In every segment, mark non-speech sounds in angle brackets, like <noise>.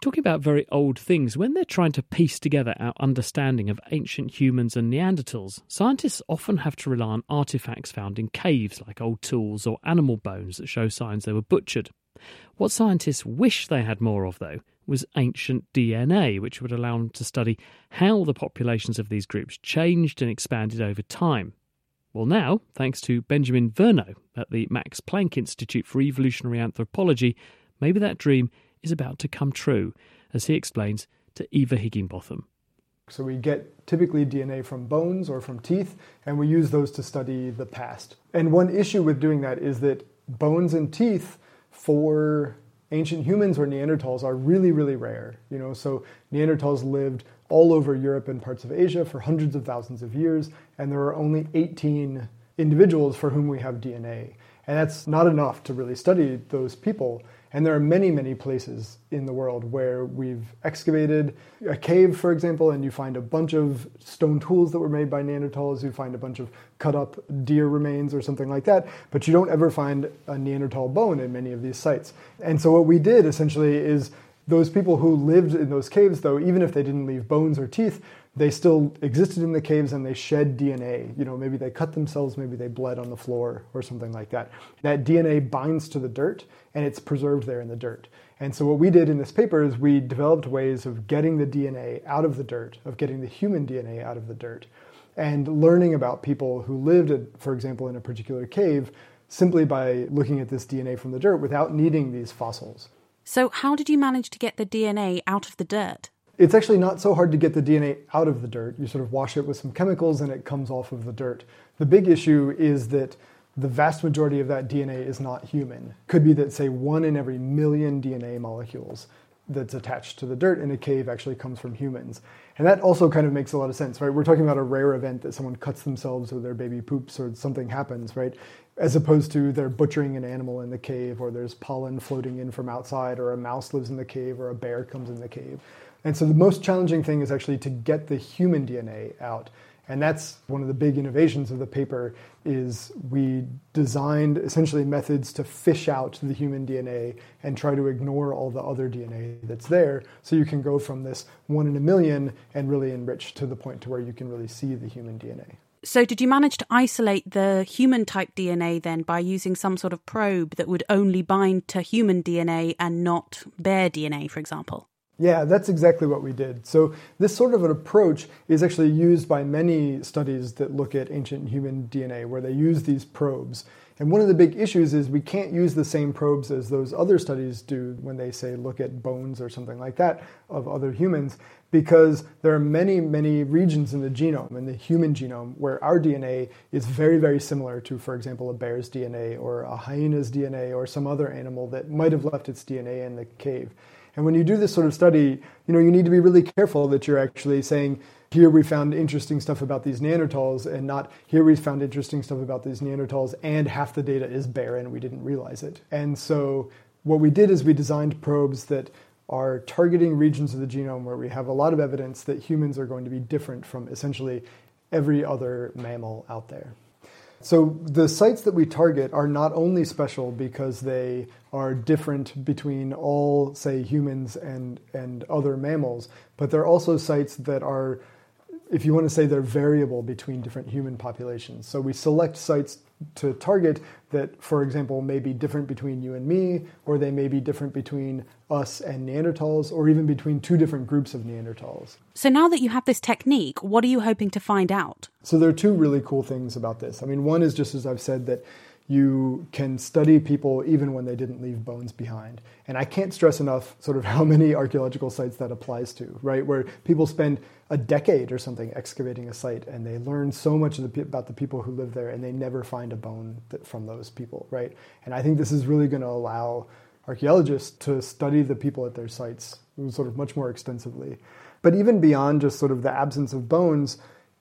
Talking about very old things, when they're trying to piece together our understanding of ancient humans and Neanderthals, scientists often have to rely on artifacts found in caves like old tools or animal bones that show signs they were butchered. What scientists wish they had more of, though, was ancient DNA, which would allow them to study how the populations of these groups changed and expanded over time. Well, now, thanks to Benjamin Vernot at the Max Planck Institute for Evolutionary Anthropology, maybe that dream is about to come true, as he explains to Eva Higginbotham. So we get typically DNA from bones or from teeth, and we use those to study the past. And one issue with doing that is that bones and teeth for ancient humans or Neanderthals are really, really rare. You know, so Neanderthals lived all over Europe and parts of Asia for hundreds of thousands of years, and there are only 18 individuals for whom we have DNA. And that's not enough to really study those people. And there are many, many places in the world where we've excavated a cave, for example, and you find a bunch of stone tools that were made by Neanderthals. You find a bunch of cut up deer remains or something like that, but you don't ever find a Neanderthal bone in many of these sites. And so, what we did essentially is those people who lived in those caves, though, even if they didn't leave bones or teeth, they still existed in the caves and they shed DNA. You know, maybe they cut themselves, maybe they bled on the floor or something like that. That DNA binds to the dirt and it's preserved there in the dirt. And so what we did in this paper is we developed ways of getting the DNA out of the dirt, of getting the human DNA out of the dirt, and learning about people who lived, for example, in a particular cave simply by looking at this DNA from the dirt without needing these fossils. So, how did you manage to get the DNA out of the dirt? It's actually not so hard to get the DNA out of the dirt. You sort of wash it with some chemicals and it comes off of the dirt. The big issue is that the vast majority of that DNA is not human. Could be that, say, one in every million DNA molecules that's attached to the dirt in a cave actually comes from humans. And that also kind of makes a lot of sense, right? We're talking about a rare event that someone cuts themselves or their baby poops or something happens, right? As opposed to they're butchering an animal in the cave or there's pollen floating in from outside or a mouse lives in the cave or a bear comes in the cave. And so the most challenging thing is actually to get the human DNA out. And that's one of the big innovations of the paper is we designed essentially methods to fish out the human DNA and try to ignore all the other DNA that's there so you can go from this one in a million and really enrich to the point to where you can really see the human DNA. So, did you manage to isolate the human type DNA then by using some sort of probe that would only bind to human DNA and not bear DNA, for example? Yeah, that's exactly what we did. So, this sort of an approach is actually used by many studies that look at ancient human DNA, where they use these probes. And one of the big issues is we can't use the same probes as those other studies do when they say look at bones or something like that of other humans, because there are many, many regions in the genome, in the human genome, where our DNA is very, very similar to, for example, a bear's DNA or a hyena's DNA or some other animal that might have left its DNA in the cave. And when you do this sort of study, you know, you need to be really careful that you're actually saying, here we found interesting stuff about these Neanderthals, and not here we found interesting stuff about these Neanderthals, and half the data is barren, we didn't realize it. And so what we did is we designed probes that are targeting regions of the genome where we have a lot of evidence that humans are going to be different from essentially every other mammal out there. So the sites that we target are not only special because they are different between all, say, humans and, and other mammals, but they're also sites that are, if you want to say, they're variable between different human populations. So we select sites to target that, for example, may be different between you and me, or they may be different between us and Neanderthals, or even between two different groups of Neanderthals. So now that you have this technique, what are you hoping to find out? So there are two really cool things about this. I mean, one is just as I've said that you can study people even when they didn't leave bones behind. And I can't stress enough sort of <laughs> how many archaeological sites that applies to, right? Where people spend a decade or something excavating a site and they learn so much the, about the people who live there and they never find a bone that, from those people, right? And I think this is really going to allow archaeologists to study the people at their sites sort of much more extensively. But even beyond just sort of the absence of bones,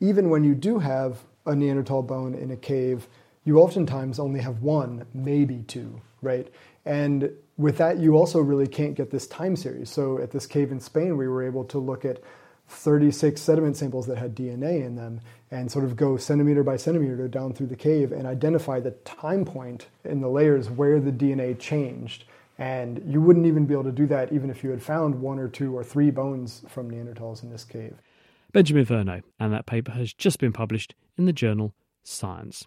even when you do have a Neanderthal bone in a cave, you oftentimes only have one, maybe two, right? And with that, you also really can't get this time series. So at this cave in Spain, we were able to look at 36 sediment samples that had DNA in them and sort of go centimeter by centimeter down through the cave and identify the time point in the layers where the DNA changed. And you wouldn't even be able to do that even if you had found one or two or three bones from Neanderthals in this cave. Benjamin Vernot, and that paper has just been published in the journal Science.